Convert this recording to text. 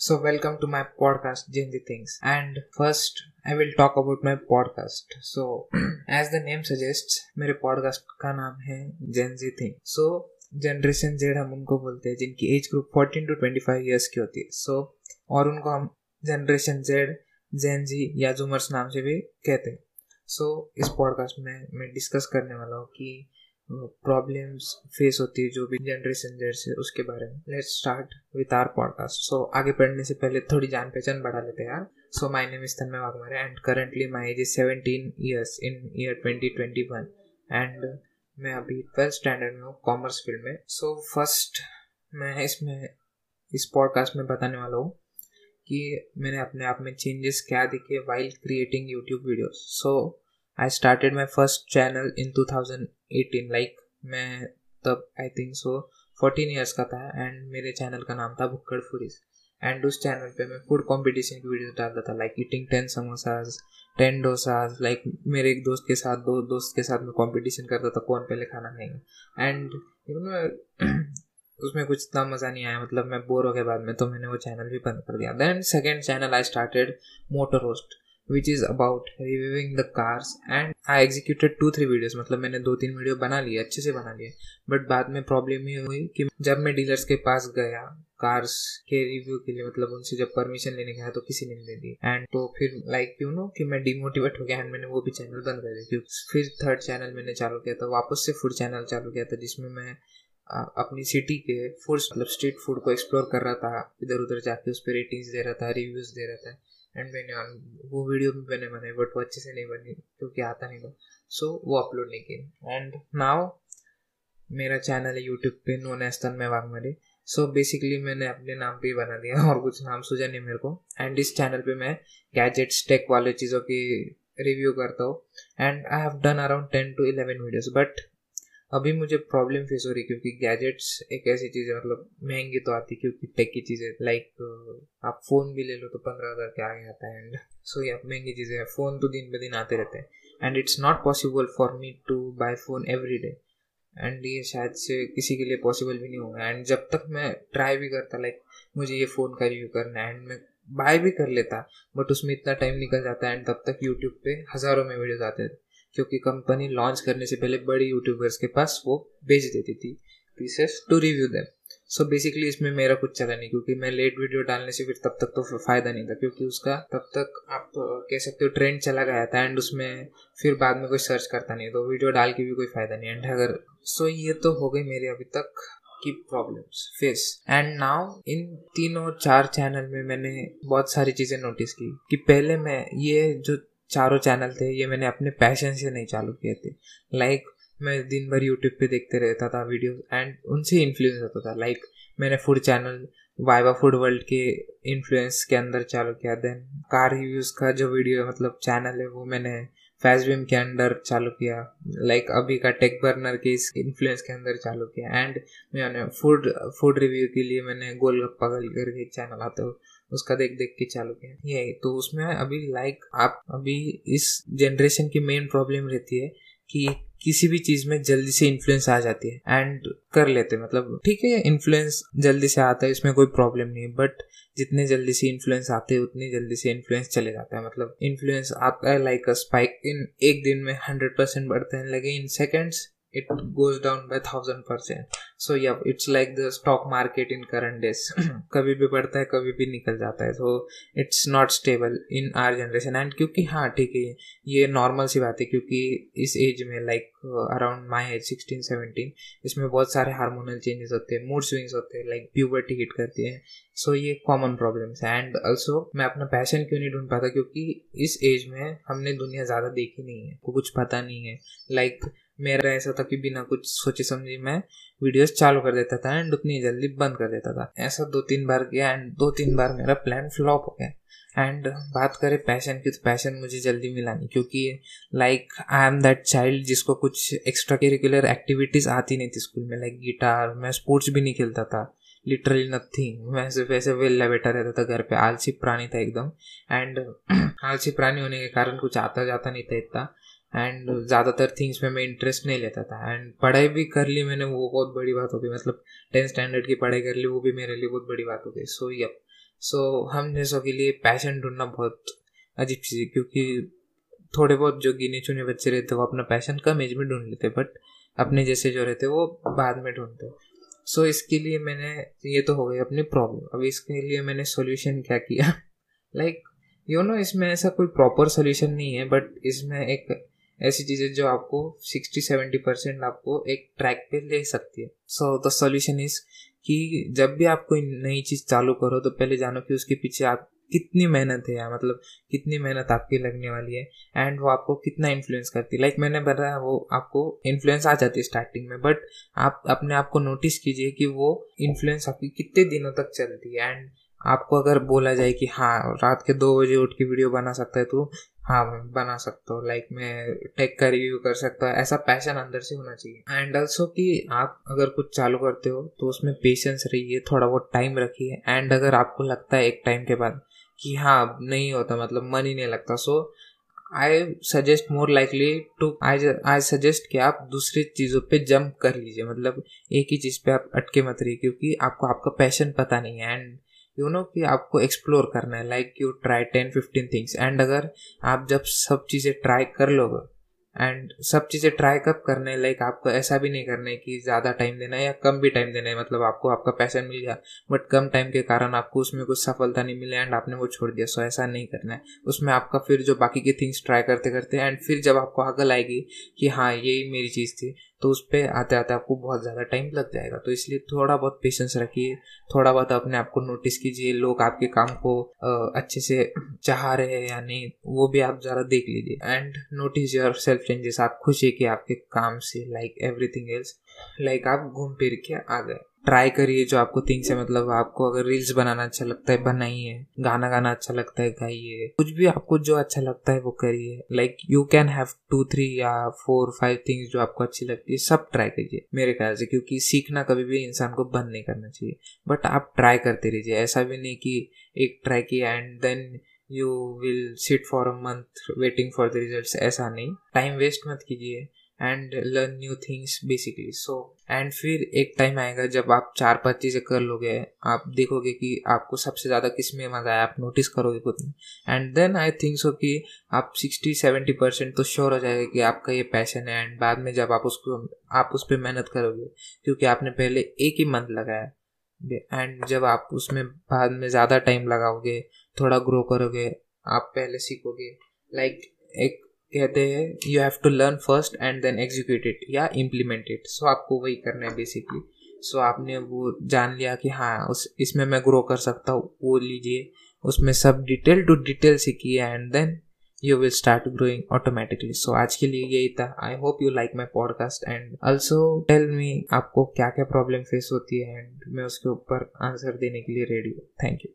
So, welcome to my podcast, Gen Z Things. And first, I will talk about my podcast. So, as the name suggests, मेरे podcast का नाम है Gen Z Thing. So, generation Z हम उनको बोलते हैं जिनकी age group 14 to 25 years की होती है सो so, और उनको हम जनरेशन जेड जेन जी या जूमर्स नाम से भी कहते हैं सो so, इस पॉडकास्ट में मैं डिस्कस करने वाला हूँ कि प्रॉब्लम्स फेस होती है जो भी जनरेशन जेड से उसके बारे में। Let's start with our podcast so आगे पढ़ने से पहले थोड़ी जान पहचान बढ़ा लेते हैं यार। So my name is Tanmay Waghmare and currently my age is 17 years in year 2021 and मैं अभी ट्वेल्थ स्टैंडर्ड में हूँ कॉमर्स फ़ील्ड में। सो so, फ़र्स्ट मैं इसमें इस पॉडकास्ट में बताने वाला हूँ कि मैंने अपने आप में चेंजेस क्या दिखे while creating YouTube videos so I started my first channel in 2018 like मैं तब आई थिंक सो 14 इयर्स का था एंड मेरे चैनल का नाम था भुक्कड़ फूरीज। एंड उस चैनल पे मैं फ़ूड कंपटीशन की वीडियो डालता था like eating ten samosas ten dosas like मेरे एक दोस्त के साथ, दो दोस्त के साथ मैं कंपटीशन करता था, कौन पहले खाना खाएँगे। एंड उसमें कुछ इतना मज़ा नहीं आया मतलब मैं बोर हो गया बाद में तो मैंने वो चैनल भी बंद कर दिया। Then second channel I started Motor Roast which is about reviewing the cars and I executed two three videos मतलब मैंने दो, तीन वीडियो बना लिए, अच्छे से बना लिए। बट बाद में प्रॉब्लम ये हुई कि जब मैं डीलर्स के पास गया कार्स के रिव्यू के लिए मतलब उनसे जब परमिशन लेने गया तो किसी ने नहीं दे दी। एंड तो फिर लाइक यू नो कि मैं डिमोटिवेट हो गया एंड मैंने वो भी चैनल बंद कर दिया। फिर थर्ड चैनल मैंने चालू किया था, वापस से फ़ूड चैनल चालू किया था, जिसमें मैं अपनी सिटी के फ़ूड मतलब स्ट्रीट फ़ूड को एक्सप्लोर कर रहा था। इधर उधर जाके उस पर रेटिंग्स दे रहा था रिव्यूज़ दे रहा था। एंड मैंने वो वीडियो भी मैंने बनाई बट वो अच्छे से नहीं बनी क्योंकि आता नहीं था। सो वो अपलोड नहीं की एंड नाउ मेरा चैनल है यूट्यूब पे, नोन एज में वाघमरी सो बेसिकली मैंने अपने नाम पे ही बना दिया, और कुछ नाम सूझा नहीं मेरे को। एंड इस चैनल पे मैं गैजेट्स टेक वाले चीज़ों की रिव्यू करता हूँ। And I have done around ten to eleven videos but अभी मुझे प्रॉब्लम फेस हो रही क्योंकि गैजेट्स एक ऐसी चीज़ है मतलब महँगी तो आती क्योंकि टेक की चीज़ें लाइक आप फ़ोन भी ले लो तो पंद्रह हज़ार के आगे आता है एंड सो ये महँगी चीज़ें हैं। फ़ोन तो दिन ब दिन आते रहते हैं। And it's not possible for me to buy phone every day and ये शायद से किसी के लिए पॉसिबल भी नहीं होगा। एंड जब तक मैं ट्राई भी करता लाइक मुझे ये फ़ोन का रिव्यू करना है एंड मैं बाय भी कर लेता बट उसमें इतना टाइम निकल जाता है एंड तब तक यूट्यूब पे हज़ारों में वीडियोज़ आते थे क्योंकि कंपनी लॉन्च करने से पहले बड़ी यूट्यूबर्स के पास वो भेज देती थी pieces to review them so basically इसमें मेरा कुछ चला नहीं, क्योंकि मैं लेट वीडियो डालने से फिर तब तक तो फ़ायदा नहीं था, क्योंकि उसका तब तक आप कह सकते हो ट्रेंड चला गया था एंड उसमें फिर बाद में कोई सर्च करता नहीं तो वीडियो डाल के भी कोई फ़ायदा नहीं। एंड अगर सो ये तो हो गई मेरी अभी तक की प्रॉब्लम्स फेस एंड नाउ इन तीनों चार चैनल में मैंने बहुत सारी चीज़ें नोटिस की कि पहले मैं ये जो चारों चैनल थे ये मैंने अपने पैशन से नहीं चालू किए थे। लाइक like, मैं दिन भर यूट्यूब पे देखते रहता था वीडियो एंड उनसे इन्फ्लुएंस होता था। लाइक like, मैंने food channel viva food world के इन्फ्लुएंस के अंदर चालू किया। देन कार रिव्यूज़ का जो वीडियो है मतलब चैनल है वो मैंने फैसबिम के अंदर चालू किया। लाइक like अभी का टेक बर्नर के इस इन्फ्लुएंस के अंदर चालू किया। एंड मैंने फ़ूड फ़ूड रिव्यू के लिए मैंने गोलगप्पा गल करके चैनल आता हूँ उसका देख देख के चालू किया। ये तो उसमें अभी लाइक आप अभी इस जनरेशन की मेन प्रॉब्लम रहती है कि किसी भी चीज़ में जल्दी से इन्फ्लुएंस आ जाती है एंड कर लेते मतलब ठीक है इन्फ्लुएंस जल्दी से आता है, इसमें कोई प्रॉब्लम नहीं है बट जितने जल्दी से इन्फ्लुएंस आते हैं, उतनी जल्दी से इन्फ्लुएंस चले जाता है। मतलब इन्फ्लुएंस आता है लाइक अ स्पाइक इन एक दिन में हंड्रेड परसेंट बढ़ते हैं लगे in seconds it goes down by thousand percent so yeah it's like the stock market in current days. कभी भी बढ़ता है कभी भी निकल जाता है। So it's not stable in our generation and क्योंकि हाँ ठीक है ये नॉर्मल सी बात है क्योंकि इस एज में like around my age sixteen seventeen इसमें बहुत सारे हार्मोनल चेंजेस होते हैं मूड स्विंग्स होते हैं लाइक प्यूबर्टी हिट करती है। सो so, ये कॉमन प्रॉब्लम्स है। एंड ऑल्सो मैं अपना पैशन क्यों नहीं ढूंढ पाता? क्योंकि इस एज में हमने दुनिया ज़्यादा देखी नहीं है कुछ पता नहीं है। लाइक like, मेरा ऐसा था कि बिना कुछ सोचे समझे मैं वीडियोस चालू कर देता था एंड उतनी जल्दी बंद कर देता था। ऐसा दो तीन बार किया एंड दो तीन बार मेरा प्लान फ्लॉप हो गया। एंड बात करें पैशन की तो पैशन मुझे जल्दी मिला नहीं क्योंकि like I am that child जिसको कुछ एक्स्ट्रा करिकुलर एक्टिविटीज़ आती नहीं थी स्कूल में लाइक गिटार मैं स्पोर्ट्स भी नहीं खेलता था। लिटरली नथिंग मैं सिर्फ़ ऐसे वेल्ला बैठा रहता था घर पे, आलसी प्राणी था एकदम। एंड आलसी प्राणी होने के कारण कुछ आता जाता नहीं था इतना। एंड ज़्यादातर थिंग्स में मैं इंटरेस्ट नहीं लेता था। एंड पढ़ाई भी कर ली मैंने वो बहुत बड़ी बात हो गई। मतलब टेंथ स्टैंडर्ड की पढ़ाई कर ली वो भी मेरे लिए बहुत बड़ी बात हो गई। सो यप सो हम जैसों के लिए पैशन ढूंढना बहुत अजीब चीज़ है क्योंकि थोड़े बहुत जो गिने चुने बच्चे रहते वो अपना पैशन कम एज में ढूंढ लेते बट अपने जैसे जो रहते वो बाद में ढूंढते सो so, इसके लिए मैंने ये तो हो गई अपनी प्रॉब्लम अब इसके लिए मैंने सोल्यूशन क्या किया? लाइक यू नो इसमें ऐसा कोई प्रॉपर सोल्यूशन नहीं है बट इसमें एक ऐसी चीज़ें जो आपको सिक्सटी, सेवेंटी परसेंट आपको एक ट्रैक पे ले सकती है। सो द सोल्यूशन इज़ कि जब भी आप कोई नई चीज़ चालू करो तो पहले जानो कि उसके पीछे आप कितनी मेहनत है या मतलब कितनी मेहनत आपकी लगने वाली है एंड वो आपको कितना इन्फ्लुएंस करती है। लाइक मैंने बताया वो आपको इन्फ्लुएंस आ जाती है स्टार्टिंग में बट आप अपने आप को नोटिस कीजिए कि वो इन्फ्लुएंस आपकी कितने दिनों तक चलती है एंड आपको अगर बोला जाए कि हाँ रात के दो बजे उठ के वीडियो बना सकता है तो हाँ बना सकता हूँ। लाइक मैं टेक का रिव्यू कर सकता हूँ। ऐसा पैशन अंदर से होना चाहिए। एंड ऑल्सो कि आप अगर कुछ चालू करते हो तो उसमें पेशेंस रहिए, थोड़ा बहुत टाइम रखिए। एंड अगर आपको लगता है एक टाइम के बाद कि हाँ नहीं होता मतलब मन ही नहीं लगता so I suggest more likely to I I suggest कि आप दूसरी चीज़ों पे जंप कर लीजिए। मतलब एक ही चीज़ पे आप अटके मत रहिए, क्योंकि आपको, आपका पैशन पता नहीं है। एंड यू नो कि आपको एक्सप्लोर करना है like you try ten fifteen things and अगर आप जब सब चीज़ें ट्राई कर लोगे एंड सब चीज़ें ट्राई कब करने है लाइक आपको ऐसा भी नहीं करना है कि ज़्यादा टाइम देना है या कम भी टाइम देना है मतलब आपको, आपका पैसा मिल गया बट कम टाइम के कारण आपको उसमें कुछ सफलता नहीं मिली एंड आपने वो छोड़ दिया सो ऐसा नहीं करना है। उसमें आपका फिर जो बाकी की थिंग्स ट्राई करते करते एंड फिर जब आपको अगल आएगी कि हाँ यही मेरी चीज़ थी तो उस पर आते आते आपको बहुत ज़्यादा टाइम लग जाएगा। तो इसलिए थोड़ा बहुत पेशेंस रखिए। थोड़ा बहुत अपने आप को नोटिस कीजिए। लोग आपके काम को अच्छे से चाह रहे हैं या नहीं, वो भी आप ज़रा देख लीजिए। And notice yourself changes आप खुश है कि आपके काम से लाइक एवरीथिंग एल्स लाइक आप घूम फिर के आ गए। ट्राई करिए जो आपको थिंग्स है मतलब आपको अगर रील्स बनाना अच्छा लगता है बनाइए गाना गाना अच्छा लगता है, गाइए। कुछ भी आपको जो अच्छा लगता है, वो करिए। Like you can have two three या फोर फाइव थिंग्स जो आपको अच्छी लगती है, सब ट्राई करिए, मेरे ख्याल से, क्योंकि सीखना कभी भी इंसान को बंद नहीं करना चाहिए। बट आप ट्राई करते रहिए। ऐसा भी नहीं कि एक ट्राई किया and then you will sit for a month waiting for the result ऐसा नहीं। टाइम वेस्ट मत कीजिए। And learn new things basically so and फिर एक टाइम आएगा जब आप चार पाँच चीज़ें कर लोगे आप देखोगे कि आपको सबसे ज़्यादा किसमें मज़ा आया आप नोटिस करोगे खुद में। And then I think so कि आप सिक्सटी सेवेंटी परसेंट तो श्योर हो जाएगा कि आपका ये पैशन है एंड बाद में जब आप उसको आप उस पर मेहनत करोगे क्योंकि आपने पहले एक ही मंथ लगाया। एंड जब आप उसमें बाद में ज़्यादा टाइम लगाओगे थोड़ा ग्रो करोगे आप पहले सीखोगे। लाइक like, एक कहते हैं you have to learn first and then execute it या इम्प्लीमेंट इट सो आपको वही करना है बेसिकली सो so, आपने वो जान लिया कि हाँ उस इसमें मैं ग्रो कर सकता हूँ वो लीजिए। उसमें सब डिटेल टू डिटेल सीखिए and then you will start growing automatically so आज के लिए यही था. I hope you like my podcast and also tell me आपको क्या क्या प्रॉब्लम फेस होती है एंड मैं उसके ऊपर आंसर देने के लिए रेडी हूँ. Thank you